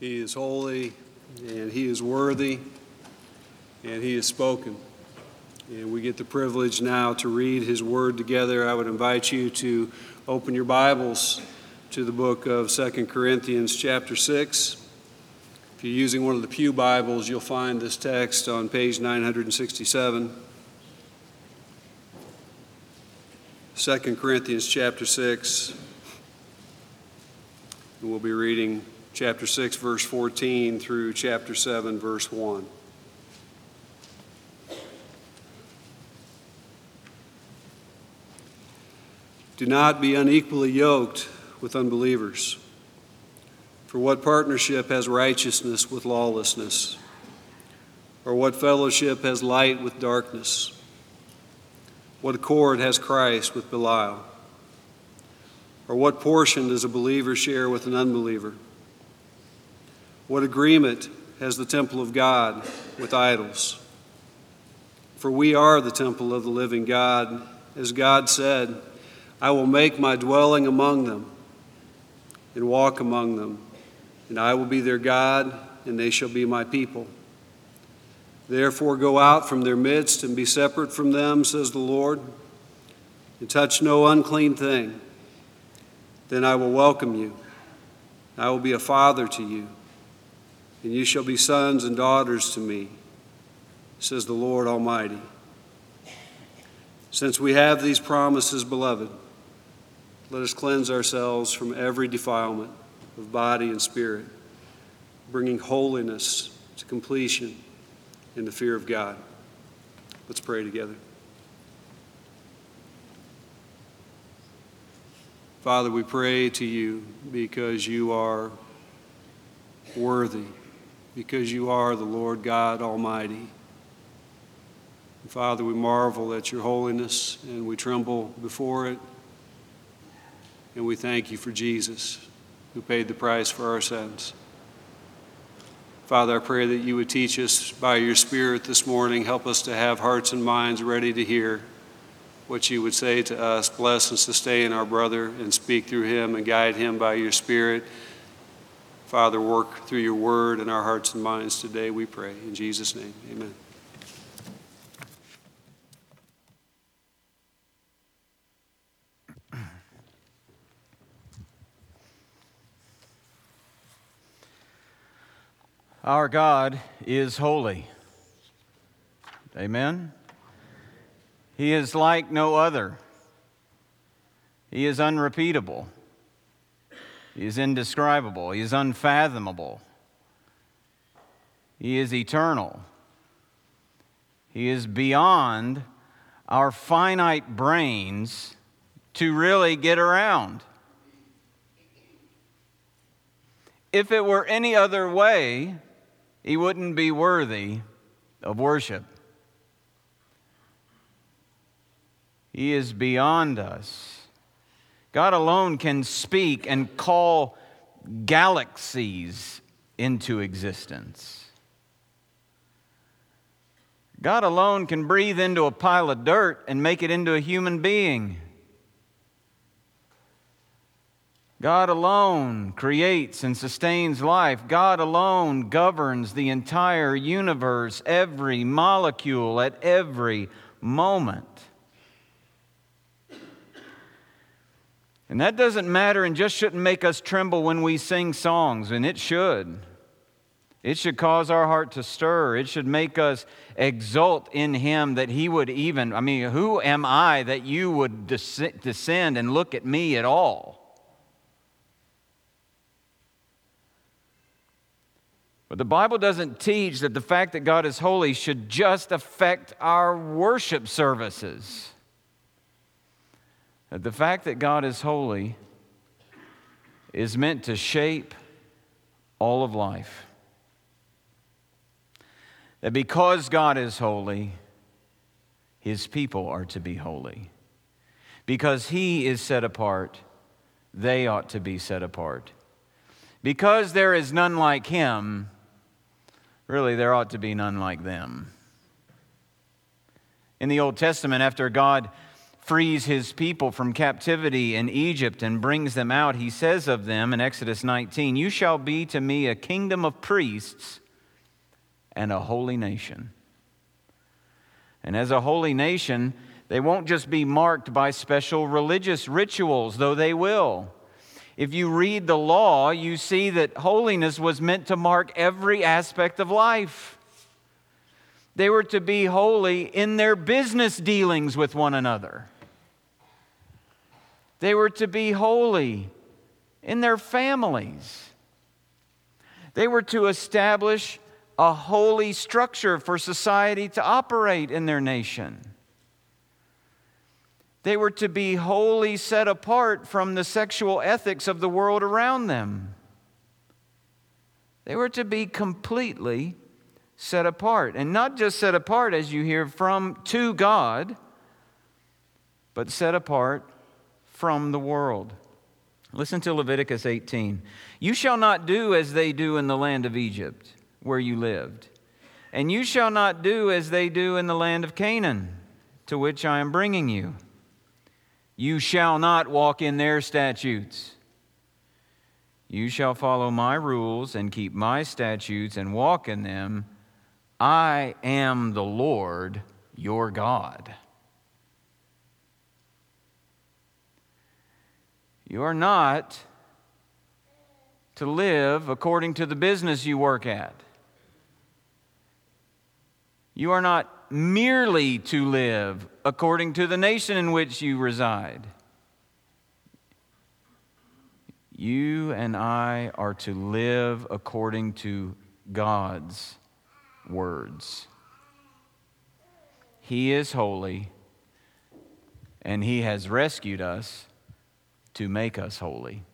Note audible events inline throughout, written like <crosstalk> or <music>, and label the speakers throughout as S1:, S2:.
S1: He is holy and He is worthy and He has spoken. And we get the privilege now to read His Word together. I would invite you to open your Bibles to the book of Second Corinthians, chapter 6. If you're using one of the Pew Bibles, you'll find this text on page 967. 2 Corinthians chapter 6. And we'll be reading chapter 6, verse 14 through chapter 7, verse 1. Do not be unequally yoked with unbelievers. For what partnership has righteousness with lawlessness? Or what fellowship has light with darkness? What accord has Christ with Belial? Or what portion does a believer share with an unbeliever? What agreement has the temple of God with idols? For we are the temple of the living God. As God said, I will make my dwelling among them and walk among them, and I will be their God, and they shall be my people. Therefore, go out from their midst and be separate from them, says the Lord, and touch no unclean thing then I will welcome you. I will be a father to you, and you shall be sons and daughters to me, says the Lord Almighty. Since we have these promises, beloved, let us cleanse ourselves from every defilement of body and spirit, bringing holiness to completion in the fear of God. Let's pray together. Father, we pray to you because you are worthy, because you are the Lord God Almighty. Father, we marvel at your holiness and we tremble before it. And we thank you for Jesus, who paid the price for our sins. Father, I pray that you would teach us by your Spirit this morning. Help us to have hearts and minds ready to hear what you would say to us. Bless and sustain our brother and speak through him and guide him by your Spirit. Father, work through your word in our hearts and minds today, we pray. In Jesus' name, amen.
S2: Our God is holy. Amen. He is like no other. He is unrepeatable. He is indescribable. He is unfathomable. He is eternal. He is beyond our finite brains to really get around. If it were any other way, he wouldn't be worthy of worship. He is beyond us. God alone can speak and call galaxies into existence. God alone can breathe into a pile of dirt and make it into a human being. God alone creates and sustains life. God alone governs the entire universe, every molecule at every moment. And that doesn't matter and just shouldn't make us tremble when we sing songs, and it should. It should cause our heart to stir. It should make us exult in Him that He would even, I mean, who am I that you would descend and look at me at all? But the Bible doesn't teach that the fact that God is holy should just affect our worship services. The fact that God is holy is meant to shape all of life. That because God is holy, his people are to be holy. Because he is set apart, they ought to be set apart. Because there is none like him, really, there ought to be none like them. In the Old Testament, after God frees his people from captivity in Egypt and brings them out, he says of them in Exodus 19, You shall be to me a kingdom of priests and a holy nation. And as a holy nation, they won't just be marked by special religious rituals, though they will. If you read the law, you see that holiness was meant to mark every aspect of life. They were to be holy in their business dealings with one another. They were to be holy in their families. They were to establish a holy structure for society to operate in their nation. They were to be wholly set apart from the sexual ethics of the world around them. They were to be completely set apart. And not just set apart, as you hear, from to God, but set apart from the world. Listen to Leviticus 18. You shall not do as they do in the land of Egypt, where you lived, and you shall not do as they do in the land of Canaan, to which I am bringing you. You shall not walk in their statutes. You shall follow my rules and keep my statutes and walk in them. I am the Lord your God. You are not to live according to the business you work at. You are not merely to live according to the nation in which you reside. You and I are to live according to God's words. He is holy, and He has rescued us to make us holy.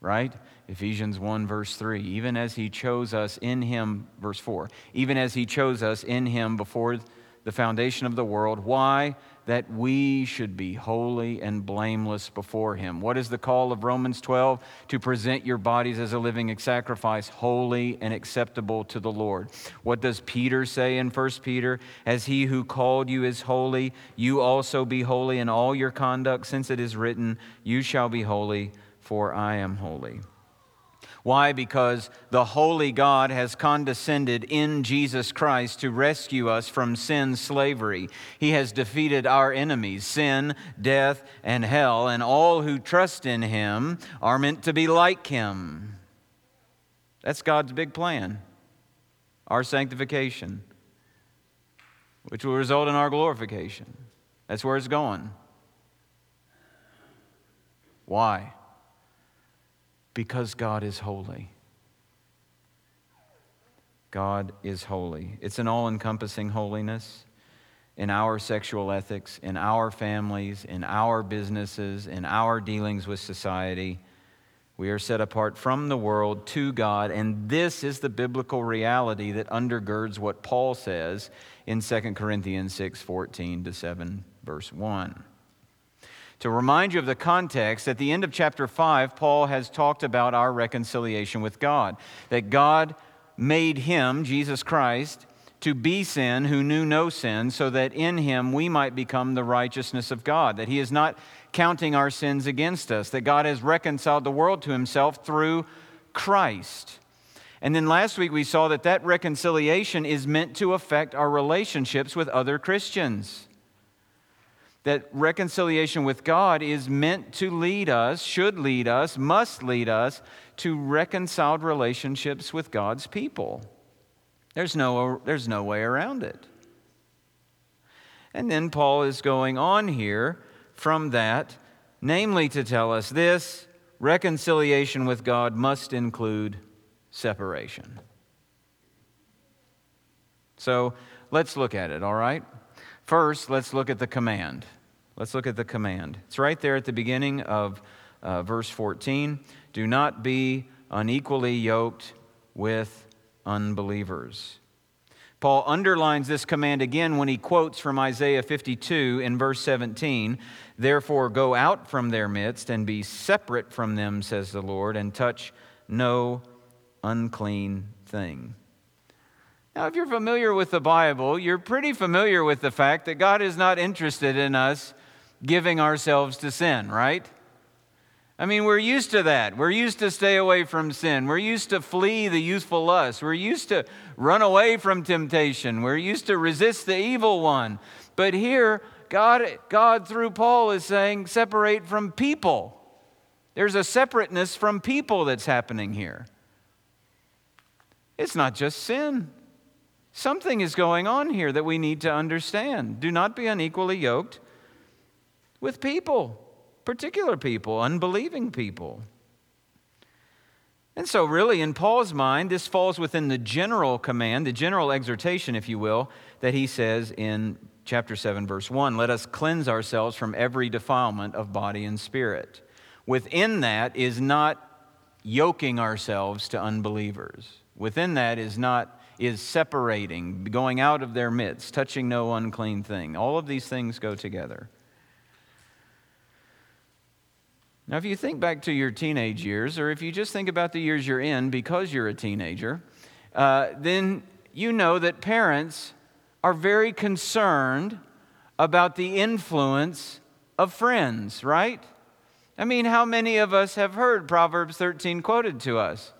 S2: Right? Ephesians 1, verse 3. Even as He chose us in Him, verse 4. Even as He chose us in Him before the foundation of the world. Why? That we should be holy and blameless before Him. What is the call of Romans 12? To present your bodies as a living sacrifice, holy and acceptable to the Lord. What does Peter say in 1 Peter? As He who called you is holy, you also be holy in all your conduct, since it is written, You shall be holy, for I am holy. Why? Because the holy God has condescended in Jesus Christ to rescue us from sin's slavery. He has defeated our enemies, sin, death, and hell, and all who trust in him are meant to be like him. That's God's big plan our sanctification, which will result in our glorification. That's where it's going. Why? Because God is holy. God is holy. It's an all encompassing holiness in our sexual ethics, in our families, in our businesses, in our dealings with society. We are set apart from the world to God, and this is the biblical reality that undergirds what Paul says in 2 Corinthians 6 14 to 7, verse 1. To remind you of the context, at the end of chapter 5, Paul has talked about our reconciliation with God. That God made him, Jesus Christ, to be sin who knew no sin, so that in him we might become the righteousness of God. That he is not counting our sins against us. That God has reconciled the world to himself through Christ. And then last week we saw that that reconciliation is meant to affect our relationships with other Christians that reconciliation with God is meant to lead us, should lead us, must lead us to reconciled relationships with God's people. There's no, there's no way around it. And then Paul is going on here from that, namely to tell us this reconciliation with God must include separation. So let's look at it, all right? First, let's look at the command. Let's look at the command. It's right there at the beginning of uh, verse 14. Do not be unequally yoked with unbelievers. Paul underlines this command again when he quotes from Isaiah 52 in verse 17 Therefore, go out from their midst and be separate from them, says the Lord, and touch no unclean thing. Now, if you're familiar with the Bible, you're pretty familiar with the fact that God is not interested in us giving ourselves to sin, right? I mean, we're used to that. We're used to stay away from sin. We're used to flee the youthful lust. We're used to run away from temptation. We're used to resist the evil one. But here, God, God through Paul is saying, separate from people. There's a separateness from people that's happening here. It's not just sin. Something is going on here that we need to understand. Do not be unequally yoked with people particular people, unbelieving people. And so, really, in Paul's mind, this falls within the general command, the general exhortation, if you will, that he says in chapter 7, verse 1 Let us cleanse ourselves from every defilement of body and spirit. Within that is not yoking ourselves to unbelievers. Within that is not is separating, going out of their midst, touching no unclean thing. All of these things go together. Now, if you think back to your teenage years, or if you just think about the years you're in because you're a teenager, uh, then you know that parents are very concerned about the influence of friends, right? I mean, how many of us have heard Proverbs 13 quoted to us?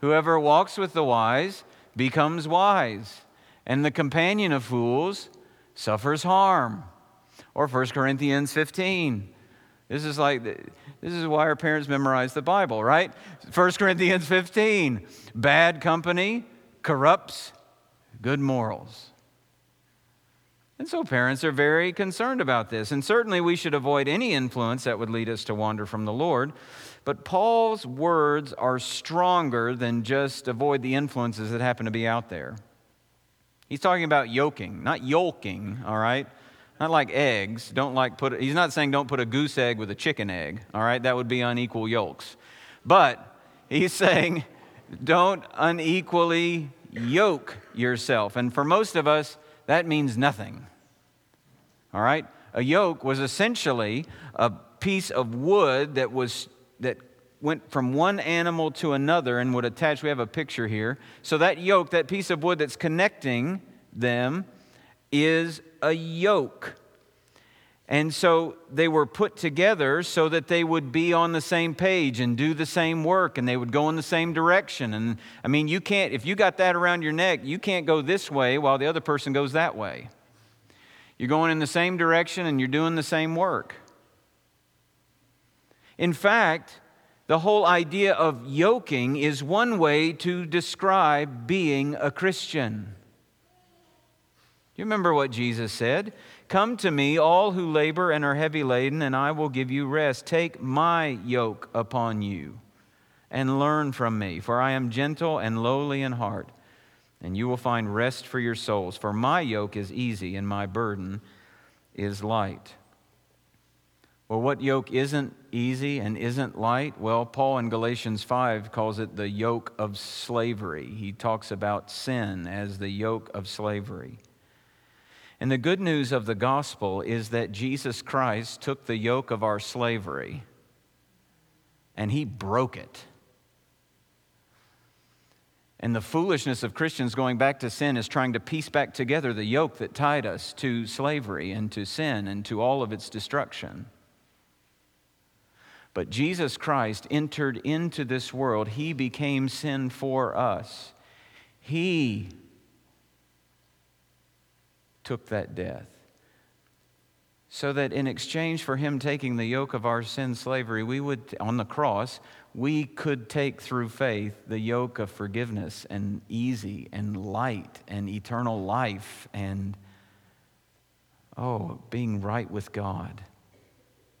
S2: Whoever walks with the wise becomes wise, and the companion of fools suffers harm. Or 1 Corinthians 15. This is like this is why our parents memorize the Bible, right? 1 Corinthians 15 bad company corrupts good morals. And so parents are very concerned about this. And certainly we should avoid any influence that would lead us to wander from the Lord. But Paul's words are stronger than just avoid the influences that happen to be out there. He's talking about yoking, not yolking, all right? Not like eggs. Don't like put, he's not saying don't put a goose egg with a chicken egg, all right? That would be unequal yolks. But he's <laughs> saying don't unequally yoke yourself. And for most of us, that means nothing. All right? A yoke was essentially a piece of wood that was that went from one animal to another and would attach. We have a picture here. So that yoke, that piece of wood that's connecting them, is a yoke. And so they were put together so that they would be on the same page and do the same work and they would go in the same direction. And I mean, you can't, if you got that around your neck, you can't go this way while the other person goes that way. You're going in the same direction and you're doing the same work. In fact, the whole idea of yoking is one way to describe being a Christian. Do you remember what Jesus said? Come to me, all who labor and are heavy laden, and I will give you rest. Take my yoke upon you and learn from me, for I am gentle and lowly in heart, and you will find rest for your souls. For my yoke is easy and my burden is light. Well, what yoke isn't easy and isn't light? Well, Paul in Galatians 5 calls it the yoke of slavery. He talks about sin as the yoke of slavery. And the good news of the gospel is that Jesus Christ took the yoke of our slavery and he broke it. And the foolishness of Christians going back to sin is trying to piece back together the yoke that tied us to slavery and to sin and to all of its destruction. But Jesus Christ entered into this world. He became sin for us. He took that death. So that in exchange for him taking the yoke of our sin slavery, we would, on the cross, we could take through faith the yoke of forgiveness and easy and light and eternal life and, oh, being right with God.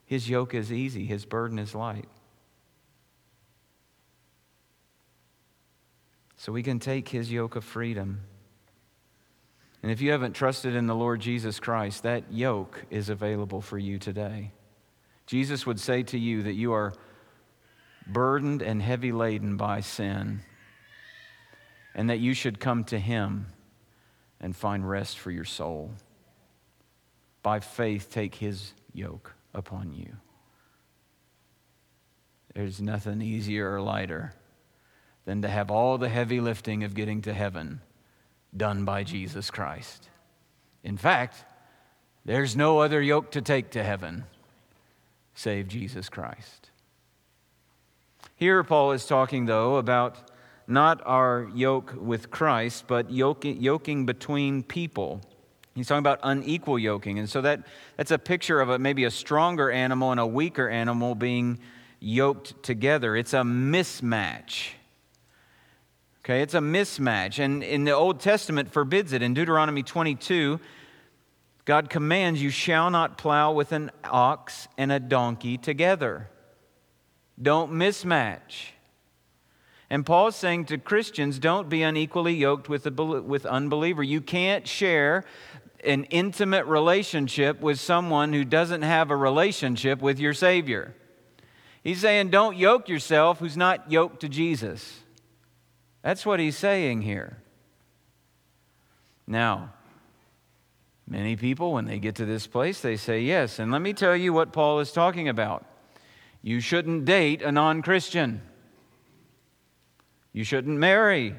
S2: His yoke is easy, his burden is light. So we can take his yoke of freedom and if you haven't trusted in the Lord Jesus Christ, that yoke is available for you today. Jesus would say to you that you are burdened and heavy laden by sin, and that you should come to Him and find rest for your soul. By faith, take His yoke upon you. There's nothing easier or lighter than to have all the heavy lifting of getting to heaven done by Jesus Christ. In fact, there's no other yoke to take to heaven save Jesus Christ. Here, Paul is talking, though, about not our yoke with Christ, but yoking, between people. He's talking about unequal yoking. And so that, that's a picture of a, maybe a stronger animal and a weaker animal being yoked together. It's a mismatch. Okay, it's a mismatch. And in the Old Testament forbids it. In Deuteronomy 22, God commands, You shall not plow with an ox and a donkey together. Don't mismatch. And Paul's saying to Christians, don't be unequally yoked with, a, with unbeliever. You can't share an intimate relationship with someone who doesn't have a relationship with your Savior. He's saying, don't yoke yourself who's not yoked to Jesus. That's what he's saying here. Now, many people, when they get to this place, they say yes. And let me tell you what Paul is talking about. You shouldn't date a non Christian. You shouldn't marry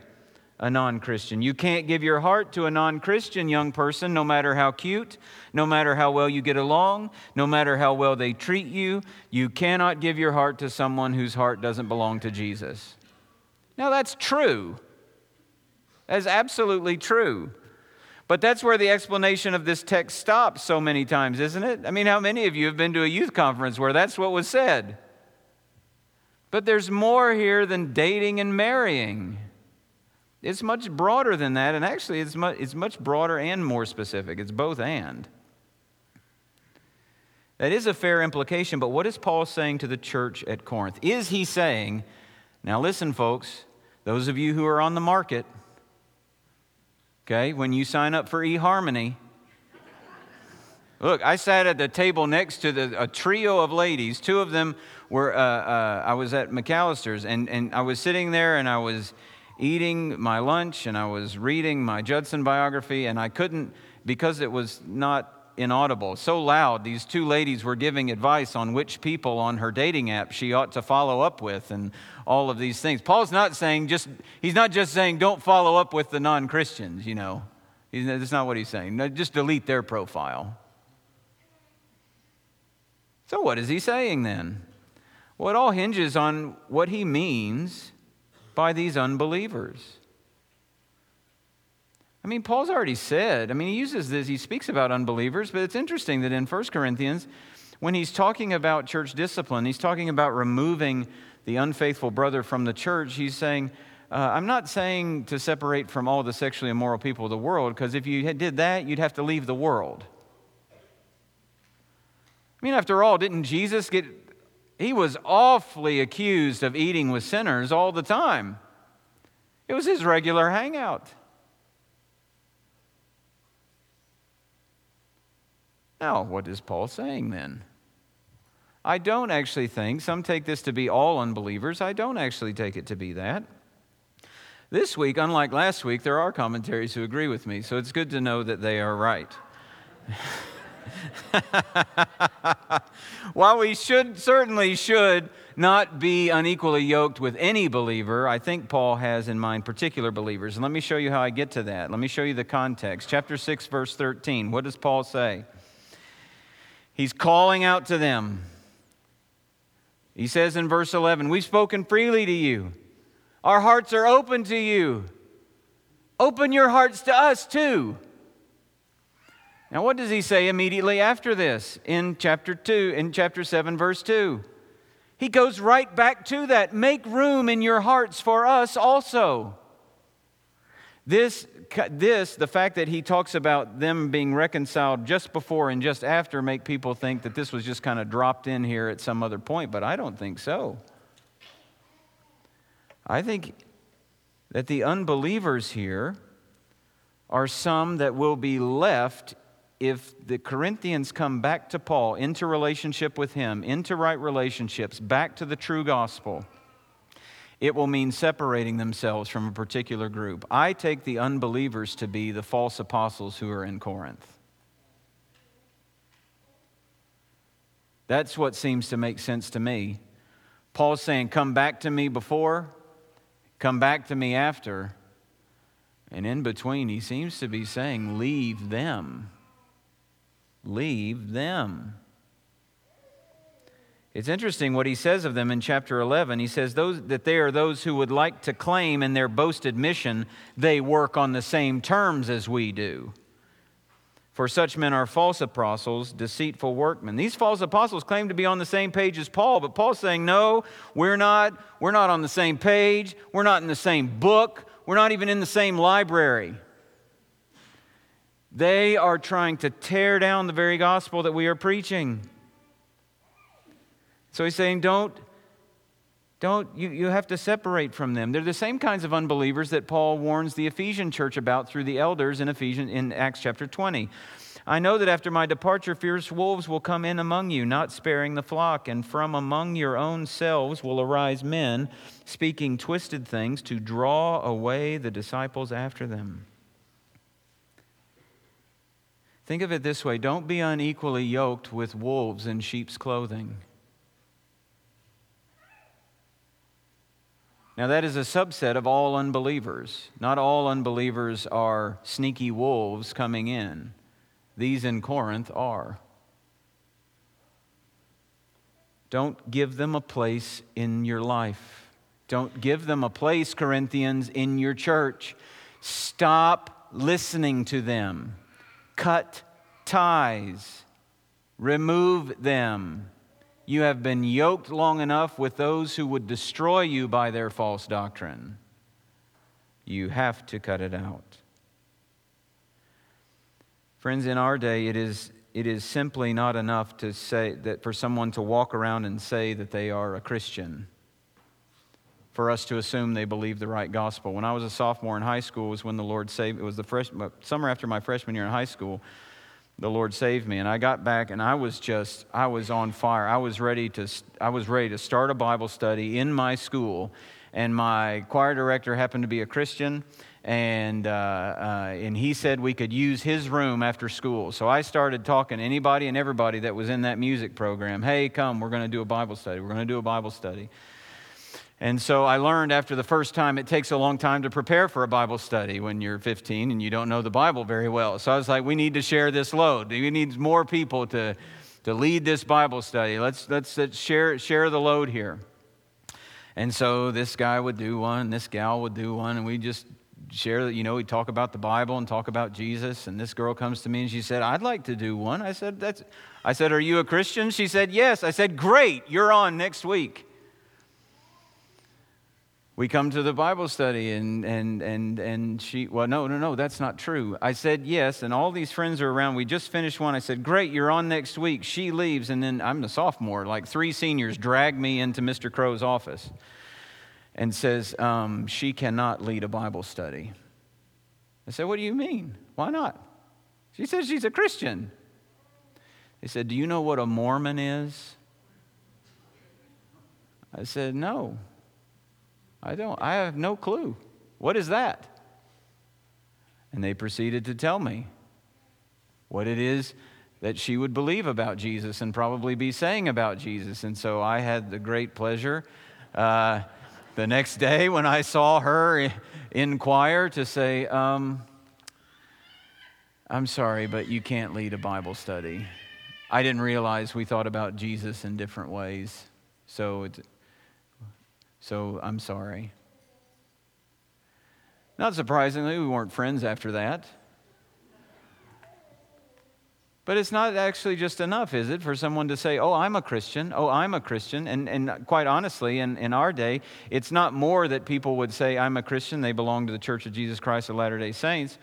S2: a non Christian. You can't give your heart to a non Christian young person, no matter how cute, no matter how well you get along, no matter how well they treat you. You cannot give your heart to someone whose heart doesn't belong to Jesus. Now, that's true. That's absolutely true. But that's where the explanation of this text stops so many times, isn't it? I mean, how many of you have been to a youth conference where that's what was said? But there's more here than dating and marrying. It's much broader than that, and actually, it's much, it's much broader and more specific. It's both and. That is a fair implication, but what is Paul saying to the church at Corinth? Is he saying, now listen, folks, those of you who are on the market, okay, when you sign up for eHarmony, Look, I sat at the table next to the, a trio of ladies. Two of them were, uh, uh, I was at McAllister's, and, and I was sitting there and I was eating my lunch and I was reading my Judson biography, and I couldn't, because it was not inaudible, so loud, these two ladies were giving advice on which people on her dating app she ought to follow up with and all of these things. Paul's not saying just, he's not just saying don't follow up with the non Christians, you know. That's not what he's saying. Just delete their profile. So, what is he saying then? Well, it all hinges on what he means by these unbelievers. I mean, Paul's already said, I mean, he uses this, he speaks about unbelievers, but it's interesting that in 1 Corinthians, when he's talking about church discipline, he's talking about removing the unfaithful brother from the church. He's saying, uh, I'm not saying to separate from all the sexually immoral people of the world, because if you did that, you'd have to leave the world. I mean, after all, didn't Jesus get, he was awfully accused of eating with sinners all the time. It was his regular hangout. Now, what is Paul saying then? I don't actually think, some take this to be all unbelievers. I don't actually take it to be that. This week, unlike last week, there are commentaries who agree with me, so it's good to know that they are right. <laughs> While we should certainly should not be unequally yoked with any believer, I think Paul has in mind particular believers. And let me show you how I get to that. Let me show you the context. Chapter 6, verse 13. What does Paul say? He's calling out to them. He says in verse 11, We've spoken freely to you, our hearts are open to you. Open your hearts to us too. Now, what does he say immediately after this in chapter 2, in chapter 7, verse 2? He goes right back to that. Make room in your hearts for us also. This, this, the fact that he talks about them being reconciled just before and just after, make people think that this was just kind of dropped in here at some other point, but I don't think so. I think that the unbelievers here are some that will be left if the Corinthians come back to Paul, into relationship with him, into right relationships, back to the true gospel, it will mean separating themselves from a particular group. I take the unbelievers to be the false apostles who are in Corinth. That's what seems to make sense to me. Paul's saying, Come back to me before, come back to me after. And in between, he seems to be saying, Leave them leave them. It's interesting what he says of them in chapter 11. He says those, that they are those who would like to claim in their boasted mission they work on the same terms as we do. For such men are false apostles, deceitful workmen. These false apostles claim to be on the same page as Paul, but Paul's saying, no, we're not. We're not on the same page. We're not in the same book. We're not even in the same library. They are trying to tear down the very gospel that we are preaching. So he's saying, don't, don't, you, you have to separate from them. They're the same kinds of unbelievers that Paul warns the Ephesian church about through the elders in Ephesians in Acts chapter 20. I know that after my departure, fierce wolves will come in among you, not sparing the flock, and from among your own selves will arise men speaking twisted things to draw away the disciples after them. Think of it this way don't be unequally yoked with wolves in sheep's clothing. Now, that is a subset of all unbelievers. Not all unbelievers are sneaky wolves coming in. These in Corinth are. Don't give them a place in your life. Don't give them a place, Corinthians, in your church. Stop listening to them. Cut ties. Remove them. You have been yoked long enough with those who would destroy you by their false doctrine. You have to cut it out. Friends, in our day, it is, it is simply not enough to say that for someone to walk around and say that they are a Christian, for us to assume they believe the right gospel. When I was a sophomore in high school was when the Lord saved, it was the fresh, summer after my freshman year in high school the Lord saved me. And I got back and I was just, I was on fire. I was ready to, I was ready to start a Bible study in my school. And my choir director happened to be a Christian. And, uh, uh, and he said we could use his room after school. So I started talking to anybody and everybody that was in that music program. Hey, come, we're going to do a Bible study. We're going to do a Bible study. And so I learned after the first time it takes a long time to prepare for a Bible study when you're 15 and you don't know the Bible very well. So I was like, we need to share this load. We need more people to, to lead this Bible study. Let's, let's, let's share, share the load here. And so this guy would do one, this gal would do one, and we just share, you know, we talk about the Bible and talk about Jesus. And this girl comes to me and she said, I'd like to do one. I said, That's, I said, Are you a Christian? She said, Yes. I said, Great, you're on next week we come to the Bible study and, and, and, and she, well, no, no, no, that's not true. I said yes, and all these friends are around. We just finished one. I said, great, you're on next week. She leaves, and then I'm the sophomore. Like three seniors drag me into Mr. Crow's office and says, um, she cannot lead a Bible study. I said, what do you mean? Why not? She says she's a Christian. They said, do you know what a Mormon is? I said, no. I don't, I have no clue. What is that? And they proceeded to tell me what it is that she would believe about Jesus and probably be saying about Jesus. And so I had the great pleasure uh, the next day when I saw her in choir to say, um, I'm sorry, but you can't lead a Bible study. I didn't realize we thought about Jesus in different ways. So it's, so I'm sorry. Not surprisingly, we weren't friends after that. But it's not actually just enough, is it, for someone to say, Oh, I'm a Christian. Oh, I'm a Christian. And, and quite honestly, in, in our day, it's not more that people would say, I'm a Christian, they belong to the Church of Jesus Christ of Latter day Saints.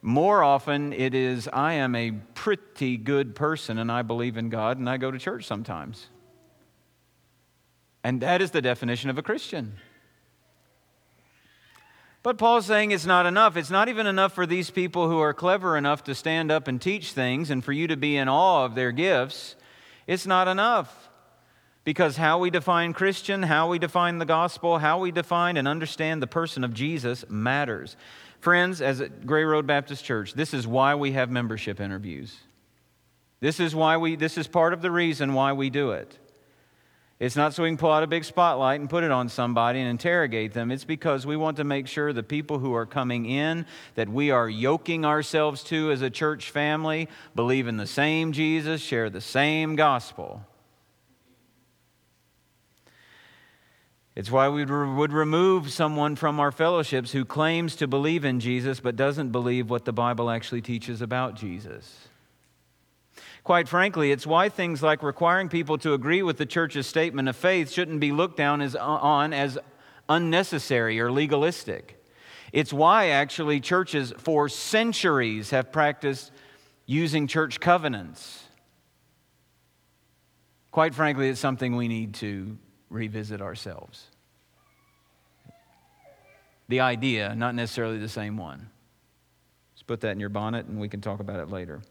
S2: More often, it is, I am a pretty good person and I believe in God and I go to church sometimes. And that is the definition of a Christian. But Paul's saying it's not enough. It's not even enough for these people who are clever enough to stand up and teach things and for you to be in awe of their gifts. It's not enough. Because how we define Christian, how we define the gospel, how we define and understand the person of Jesus matters. Friends, as at Gray Road Baptist Church, this is why we have membership interviews. This is why we this is part of the reason why we do it. It's not so we can pull out a big spotlight and put it on somebody and interrogate them. It's because we want to make sure the people who are coming in that we are yoking ourselves to as a church family believe in the same Jesus, share the same gospel. It's why we would remove someone from our fellowships who claims to believe in Jesus but doesn't believe what the Bible actually teaches about Jesus. Quite frankly, it's why things like requiring people to agree with the church's statement of faith shouldn't be looked down as, uh, on as unnecessary or legalistic. It's why actually churches for centuries have practiced using church covenants. Quite frankly, it's something we need to revisit ourselves. The idea, not necessarily the same one. Let's put that in your bonnet and we can talk about it later.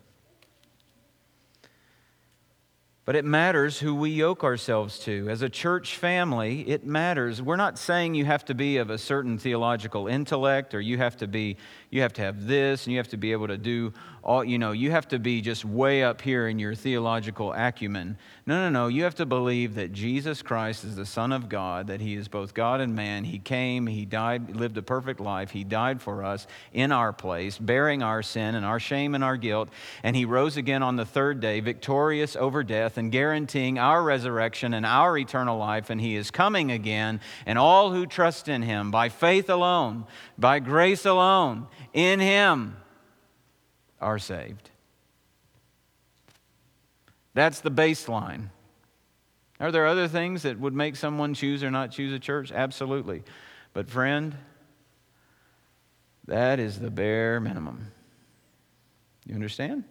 S2: But it matters who we yoke ourselves to. As a church family, it matters. We're not saying you have to be of a certain theological intellect or you have to be you have to have this and you have to be able to do all, you know, you have to be just way up here in your theological acumen. No, no, no. You have to believe that Jesus Christ is the Son of God, that He is both God and man. He came, He died, lived a perfect life. He died for us in our place, bearing our sin and our shame and our guilt. And He rose again on the third day, victorious over death and guaranteeing our resurrection and our eternal life. And He is coming again. And all who trust in Him by faith alone, by grace alone, in Him are saved. That's the baseline. Are there other things that would make someone choose or not choose a church? Absolutely. But, friend, that is the bare minimum. You understand?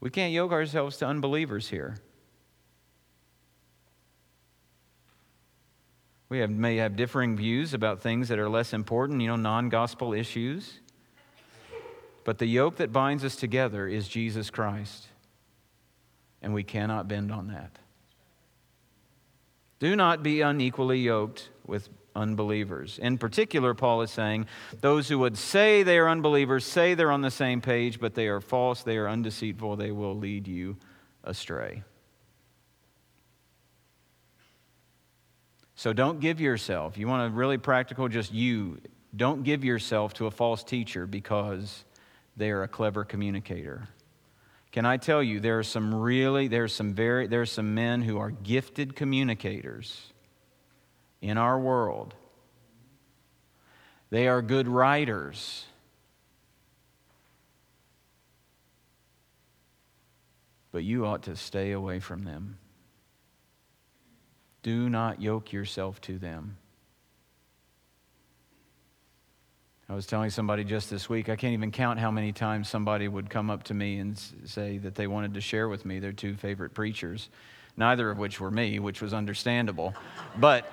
S2: We can't yoke ourselves to unbelievers here. We have, may have differing views about things that are less important, you know, non gospel issues. But the yoke that binds us together is Jesus Christ. And we cannot bend on that. Do not be unequally yoked with unbelievers. In particular, Paul is saying those who would say they are unbelievers say they're on the same page, but they are false, they are undeceitful, they will lead you astray. So don't give yourself, you want a really practical, just you, don't give yourself to a false teacher because they are a clever communicator. Can I tell you, there are some really, there are some very, there are some men who are gifted communicators in our world. They are good writers. But you ought to stay away from them. Do not yoke yourself to them. I was telling somebody just this week, I can't even count how many times somebody would come up to me and say that they wanted to share with me their two favorite preachers, neither of which were me, which was understandable. but,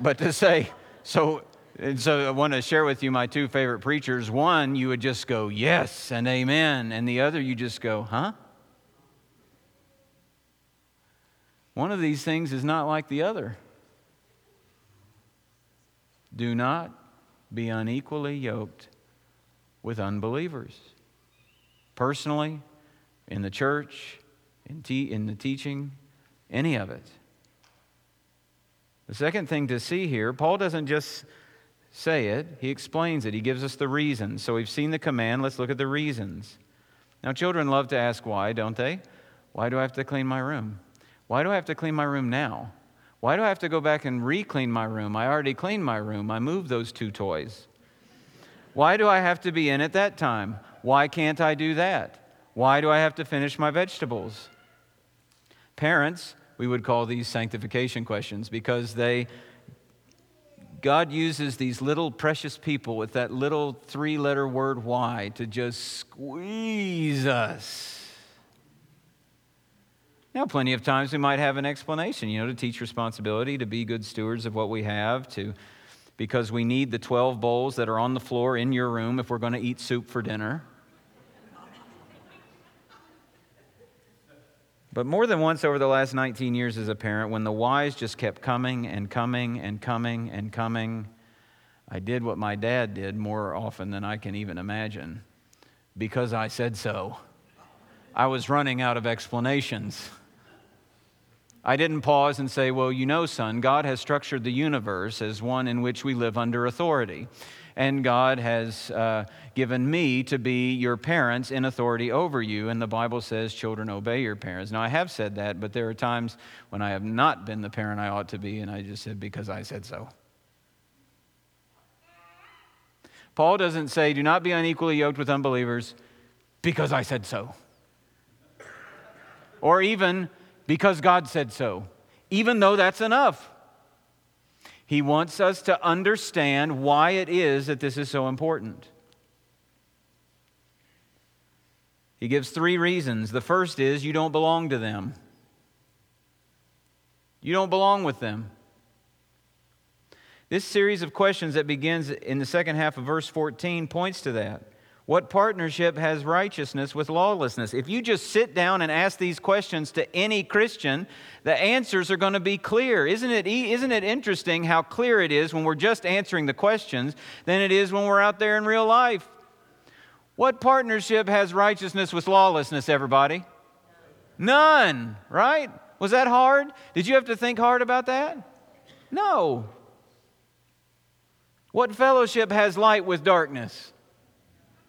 S2: but to say, so, and so I want to share with you my two favorite preachers. One, you would just go, yes and amen. And the other, you just go, huh? One of these things is not like the other. Do not be unequally yoked with unbelievers. Personally, in the church, in, te- in the teaching, any of it. The second thing to see here, Paul doesn't just say it, he explains it. He gives us the reasons. So we've seen the command, let's look at the reasons. Now, children love to ask why, don't they? Why do I have to clean my room? Why do I have to clean my room now? Why do I have to go back and re clean my room? I already cleaned my room. I moved those two toys. Why do I have to be in at that time? Why can't I do that? Why do I have to finish my vegetables? Parents, we would call these sanctification questions because they God uses these little precious people with that little three letter word why to just squeeze us now, plenty of times we might have an explanation, you know, to teach responsibility, to be good stewards of what we have, to because we need the 12 bowls that are on the floor in your room if we're going to eat soup for dinner. But more than once over the last 19 years as a parent, when the whys just kept coming and coming and coming and coming, I did what my dad did more often than I can even imagine because I said so. I was running out of explanations. I didn't pause and say, Well, you know, son, God has structured the universe as one in which we live under authority. And God has uh, given me to be your parents in authority over you. And the Bible says, children, obey your parents. Now, I have said that, but there are times when I have not been the parent I ought to be, and I just said, because I said so. Paul doesn't say, do not be unequally yoked with unbelievers because I said so. Or even because God said so, even though that's enough. He wants us to understand why it is that this is so important. He gives three reasons. The first is you don't belong to them, you don't belong with them. This series of questions that begins in the second half of verse 14 points to that. What partnership has righteousness with lawlessness? If you just sit down and ask these questions to any Christian, the answers are going to be clear. Isn't it, isn't it interesting how clear it is when we're just answering the questions than it is when we're out there in real life? What partnership has righteousness with lawlessness, everybody? None, right? Was that hard? Did you have to think hard about that? No. What fellowship has light with darkness?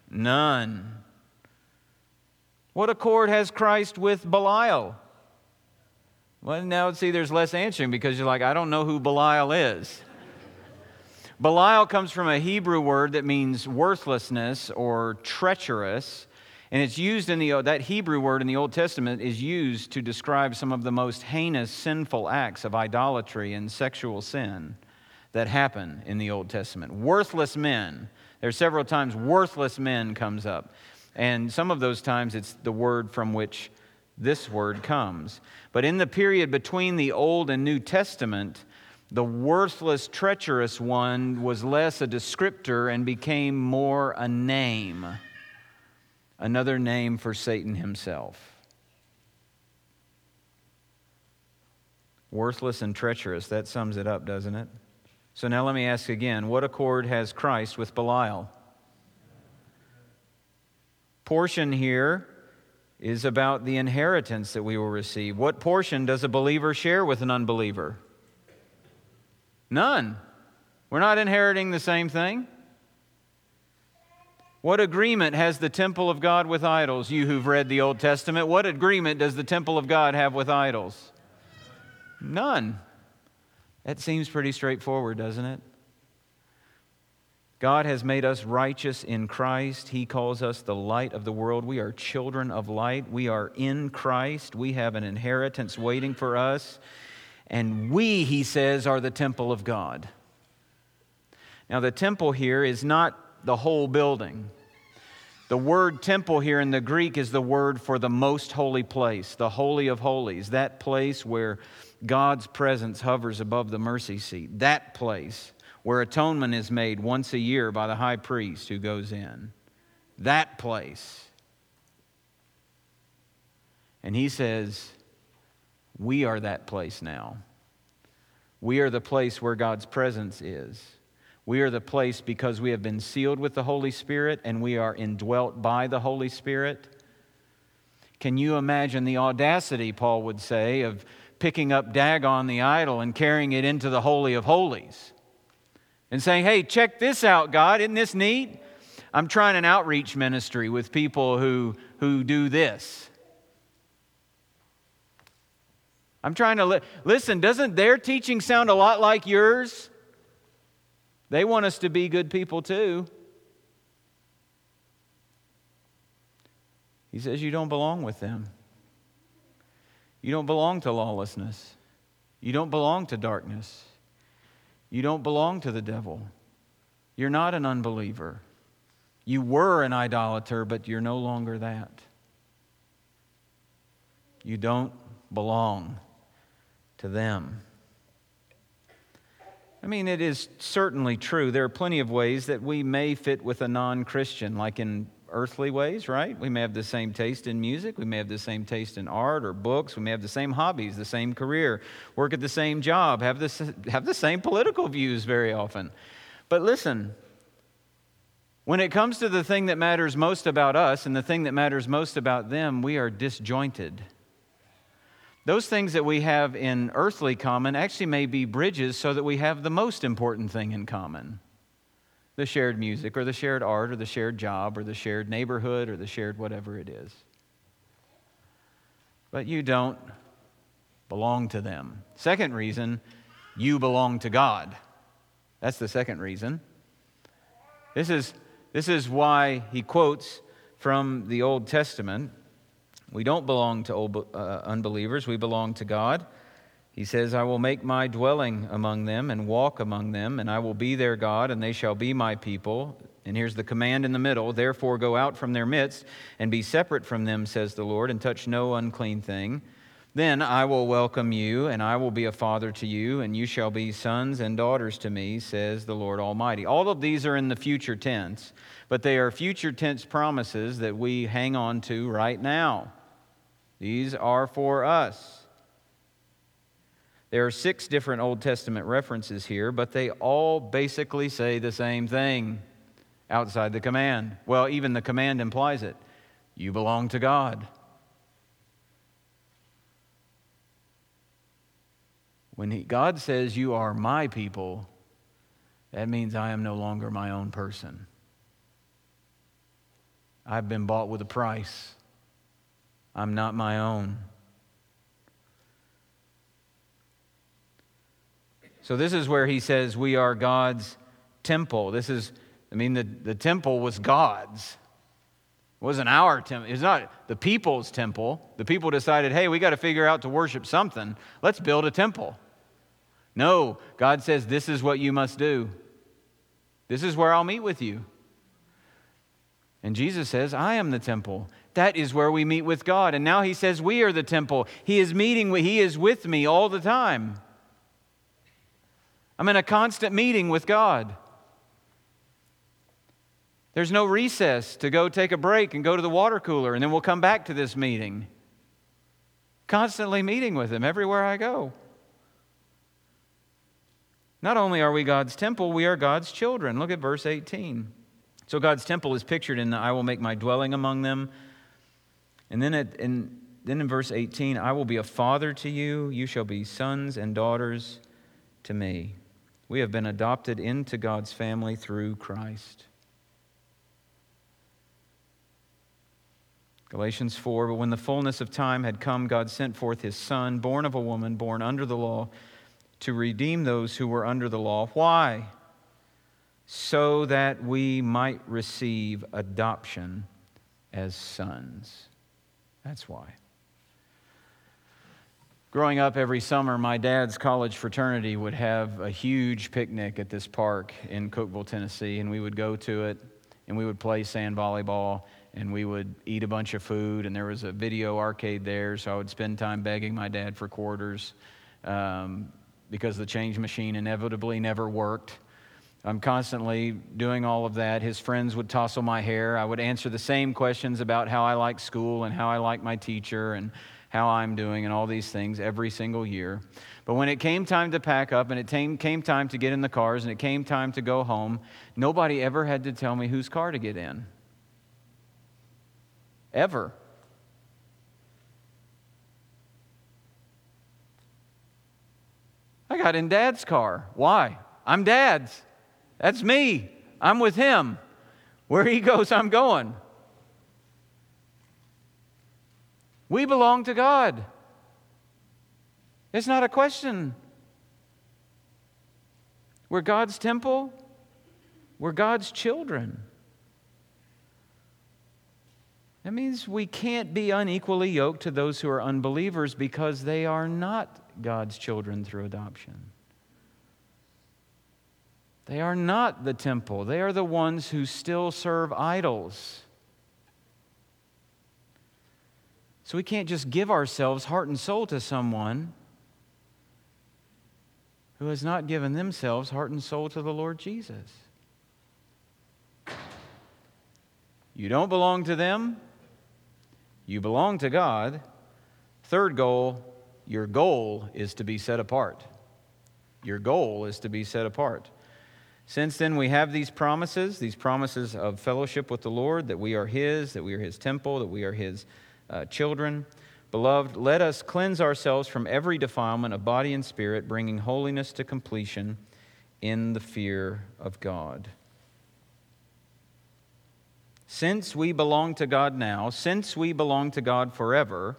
S2: None. What accord has Christ with Belial? Well, now see, there's less answering because you're like, I don't know who Belial is. <laughs> Belial comes from a Hebrew word that means worthlessness or treacherous. And it's used in the, that Hebrew word in the Old Testament is used to describe some of the most heinous sinful acts of idolatry and sexual sin that happen in the Old Testament. Worthless men there's several times worthless men comes up. And some of those times it's the word from which this word comes. But in the period between the Old and New Testament, the worthless, treacherous one was less a descriptor and became more a name, another name for Satan himself. Worthless and treacherous, that sums it up, doesn't it? So now let me ask again what accord has Christ with Belial? Portion here is about the inheritance that we will receive. What portion does a believer share with an unbeliever? None. We're not inheriting the same thing. What agreement has the temple of God with idols? You who've read the Old Testament, what agreement does the temple of God have with idols? None. That seems pretty straightforward, doesn't it? God has made us righteous in Christ. He calls us the light of the world. We are children of light. We are in Christ. We have an inheritance waiting for us. And we, he says, are the temple of God. Now, the temple here is not the whole building. The word temple here in the Greek is the word for the most holy place, the Holy of Holies, that place where God's presence hovers above the mercy seat, that place where atonement is made once a year by the high priest who goes in. That place. And he says, We are that place now. We are the place where God's presence is. We are the place because we have been sealed with the Holy Spirit and we are indwelt by the Holy Spirit. Can you imagine the audacity, Paul would say, of picking up Dagon the idol and carrying it into the Holy of Holies and saying, Hey, check this out, God. Isn't this neat? I'm trying an outreach ministry with people who, who do this. I'm trying to li- listen, doesn't their teaching sound a lot like yours? They want us to be good people too. He says, You don't belong with them. You don't belong to lawlessness. You don't belong to darkness. You don't belong to the devil. You're not an unbeliever. You were an idolater, but you're no longer that. You don't belong to them. I mean, it is certainly true. There are plenty of ways that we may fit with a non Christian, like in earthly ways, right? We may have the same taste in music. We may have the same taste in art or books. We may have the same hobbies, the same career, work at the same job, have the, have the same political views very often. But listen, when it comes to the thing that matters most about us and the thing that matters most about them, we are disjointed. Those things that we have in earthly common actually may be bridges so that we have the most important thing in common. The shared music or the shared art or the shared job or the shared neighborhood or the shared whatever it is. But you don't belong to them. Second reason, you belong to God. That's the second reason. This is, this is why he quotes from the Old Testament. We don't belong to old, uh, unbelievers, we belong to God. He says, I will make my dwelling among them and walk among them, and I will be their God, and they shall be my people. And here's the command in the middle Therefore, go out from their midst and be separate from them, says the Lord, and touch no unclean thing. Then I will welcome you, and I will be a father to you, and you shall be sons and daughters to me, says the Lord Almighty. All of these are in the future tense, but they are future tense promises that we hang on to right now. These are for us. There are six different Old Testament references here, but they all basically say the same thing outside the command. Well, even the command implies it you belong to God. When he, God says, You are my people, that means I am no longer my own person. I've been bought with a price. I'm not my own. So, this is where he says we are God's temple. This is, I mean, the, the temple was God's. It wasn't our temple. It's not the people's temple. The people decided, hey, we got to figure out to worship something. Let's build a temple. No, God says, this is what you must do. This is where I'll meet with you. And Jesus says, I am the temple. That is where we meet with God. And now he says, we are the temple. He is meeting, he is with me all the time. I'm in a constant meeting with God. There's no recess to go take a break and go to the water cooler, and then we'll come back to this meeting. Constantly meeting with Him everywhere I go. Not only are we God's temple, we are God's children. Look at verse 18. So God's temple is pictured in the I will make my dwelling among them. And then, it, in, then in verse 18, I will be a father to you, you shall be sons and daughters to me. We have been adopted into God's family through Christ. Galatians 4 But when the fullness of time had come, God sent forth his Son, born of a woman, born under the law, to redeem those who were under the law. Why? So that we might receive adoption as sons. That's why. Growing up every summer, my dad's college fraternity would have a huge picnic at this park in Cookeville, Tennessee, and we would go to it and we would play sand volleyball and we would eat a bunch of food. And there was a video arcade there, so I would spend time begging my dad for quarters um, because the change machine inevitably never worked. I'm constantly doing all of that. His friends would tousle my hair. I would answer the same questions about how I like school and how I like my teacher and how I'm doing and all these things every single year. But when it came time to pack up and it came, time to get in the cars and it came time to go home, nobody ever had to tell me whose car to get in. Ever. I got in dad's car. Why? I'm dad's. That's me. I'm with him. Where he <laughs> goes, I'm going. We belong to God. It's not a question. We're God's temple, we're God's children. That means we can't be unequally yoked to those who are unbelievers because they are not God's children through adoption. They are not the temple, they are the ones who still serve idols. So we can't just give ourselves heart and soul to someone who has not given themselves heart and soul to the Lord Jesus. You don't belong to them, you belong to God. Third goal, your goal is to be set apart. Your goal is to be set apart. Since then, we have these promises, these promises of fellowship with the Lord, that we are His, that we are His temple, that we are His uh, children. Beloved, let us cleanse ourselves from every defilement of body and spirit, bringing holiness to completion in the fear of God. since we belong to God now, since we belong to God forever,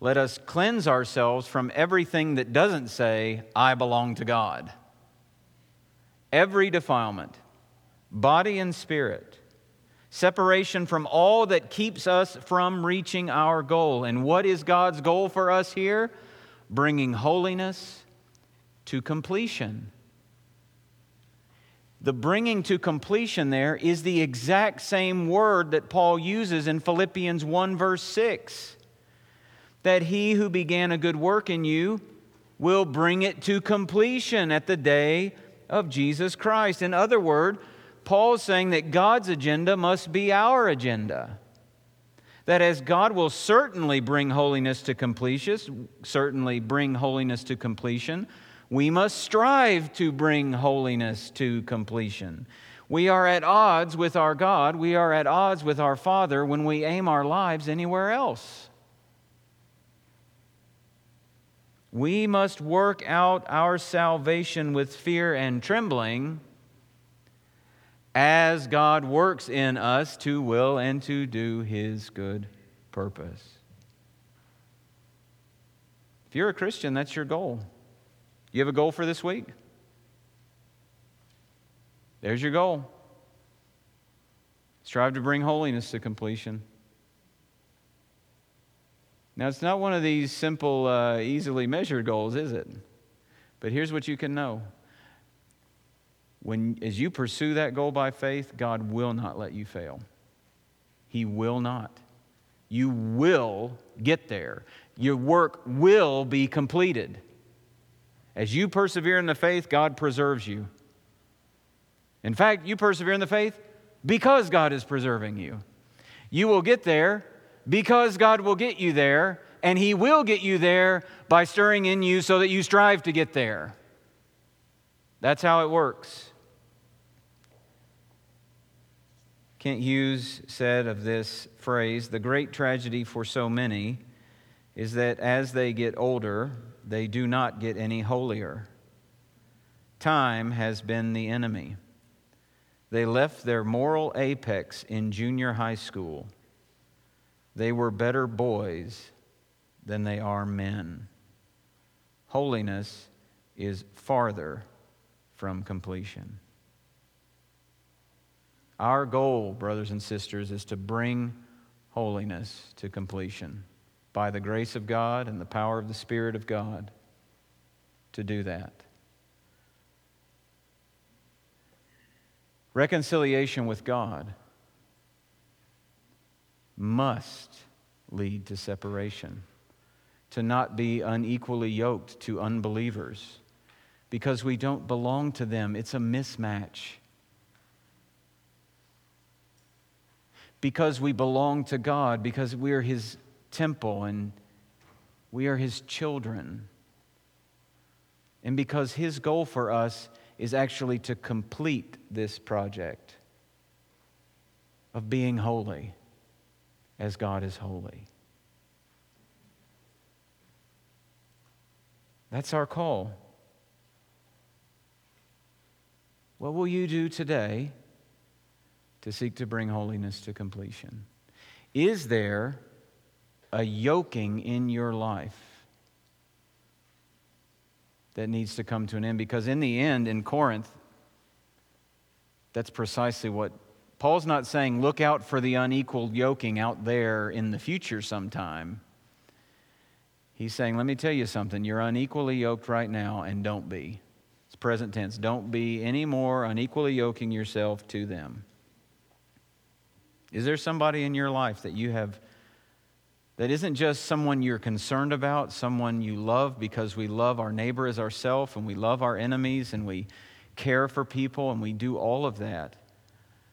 S2: let us cleanse ourselves from everything that doesn't say, I belong to God. Every defilement, body and spirit, separation from all that keeps us from reaching our goal. And what is God's goal for us here? Bringing holiness to completion. The bringing to completion there is the exact same word that Paul uses in Philippians 1, verse 6 that he who began a good work in you will bring it to completion at the day of Jesus Christ. In other words, Paul's saying that God's agenda must be our agenda. That as God will certainly bring holiness to completion, certainly bring holiness to completion, we must strive to bring holiness to completion. We are at odds with our God, we are at odds with our Father when we aim our lives anywhere else. We must work out our salvation with fear and trembling as God works in us to will and to do his good purpose. If you're a Christian, that's your goal. You have a goal for this week? There's your goal. Strive to bring holiness to completion. Now, it's not one of these simple, uh, easily measured goals, is it? But here's what you can know. When, as you pursue that goal by faith, God will not let you fail. He will not. You will get there. Your work will be completed. As you persevere in the faith, God preserves you. In fact, you persevere in the faith because God is preserving you. You will get there because God will get you there, and He will get you there by stirring in you so that you strive to get there. That's how it works. Kent Hughes said of this phrase the great tragedy for so many is that as they get older, they do not get any holier. Time has been the enemy. They left their moral apex in junior high school they were better boys than they are men. Holiness is farther from completion. Our goal, brothers and sisters, is to bring holiness to completion by the grace of God and the power of the Spirit of God to do that. Reconciliation with God must lead to separation, to not be unequally yoked to unbelievers because we don't belong to them. It's a mismatch. Because we belong to God, because we are His temple and we are His children. And because His goal for us is actually to complete this project of being holy as God is holy. That's our call. What will you do today to seek to bring holiness to completion? Is there a yoking in your life that needs to come to an end? Because in the end, in Corinth, that's precisely what Paul's not saying, look out for the unequal yoking out there in the future sometime. He's saying, let me tell you something. You're unequally yoked right now, and don't be. It's present tense. Don't be any more unequally yoking yourself to them. Is there somebody in your life that you have that isn't just someone you're concerned about, someone you love because we love our neighbor as ourselves and we love our enemies and we care for people and we do all of that?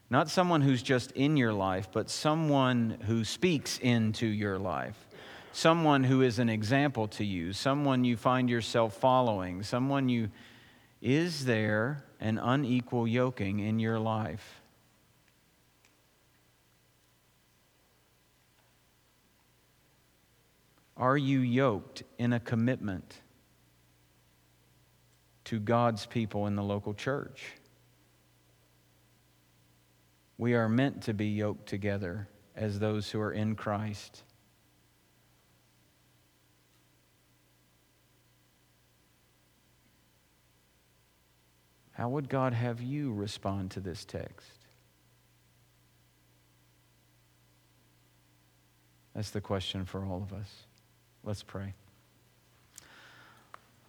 S2: Not someone who's just in your life, but someone who speaks into your life. Someone who is an example to you, someone you find yourself following, someone you. Is there an unequal yoking in your life? Are you yoked in a commitment to God's people in the local church? We are meant to be yoked together as those who are in Christ. How would God have you respond to this text? That's the question for all of us. Let's pray.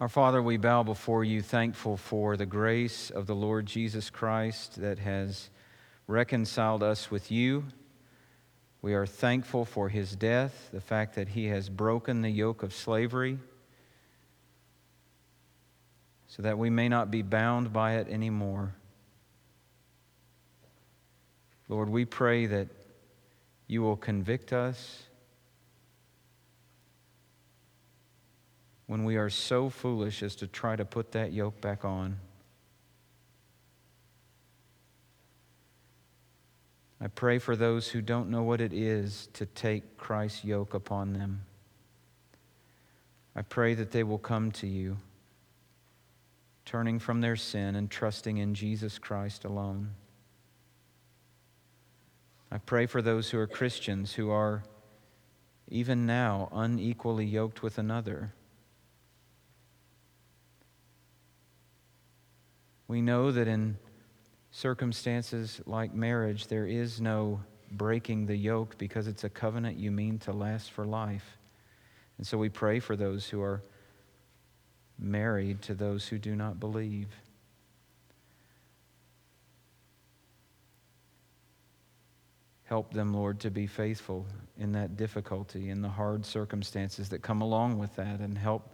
S2: Our Father, we bow before you, thankful for the grace of the Lord Jesus Christ that has reconciled us with you. We are thankful for his death, the fact that he has broken the yoke of slavery so that we may not be bound by it anymore. Lord, we pray that you will convict us when we are so foolish as to try to put that yoke back on. I pray for those who don't know what it is to take Christ's yoke upon them. I pray that they will come to you, turning from their sin and trusting in Jesus Christ alone. I pray for those who are Christians who are, even now, unequally yoked with another. We know that in circumstances like marriage, there is no breaking the yoke because it's a covenant you mean to last for life. And so we pray for those who are married to those who do not believe. Help them, Lord, to be faithful in that difficulty, in the hard circumstances that come along with that, and help,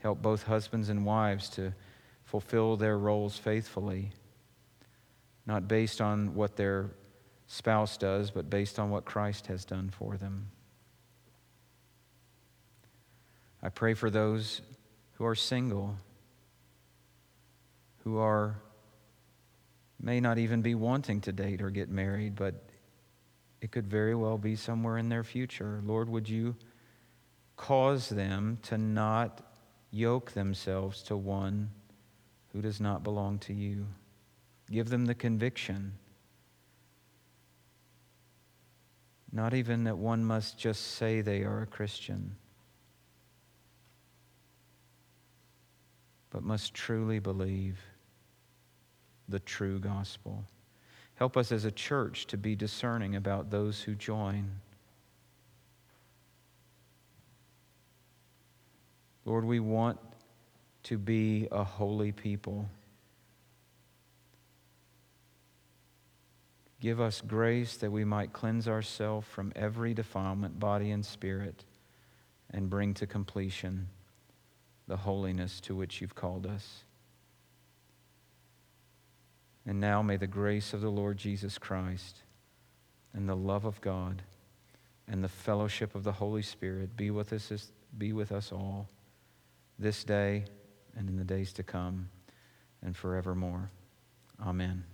S2: help both husbands and wives to fulfill their roles faithfully, not based on what their spouse does, but based on what Christ has done for them. I pray for those who are single, who are may not even be wanting to date or get married, but it could very well be somewhere in their future. Lord, would you cause them to not yoke themselves to one who does not belong to you. Give them the conviction. Not even that one must just say they are a Christian, but must truly believe the true gospel. Help us as a church to be discerning about those who join. Lord, we want to be a holy people. Give us grace that we might cleanse ourselves from every defilement, body and spirit, and bring to completion the holiness to which you've called us. And now may the grace of the Lord Jesus Christ and the love of God and the fellowship of the Holy Spirit be with us, be with us all this day and in the days to come and forevermore. Amen.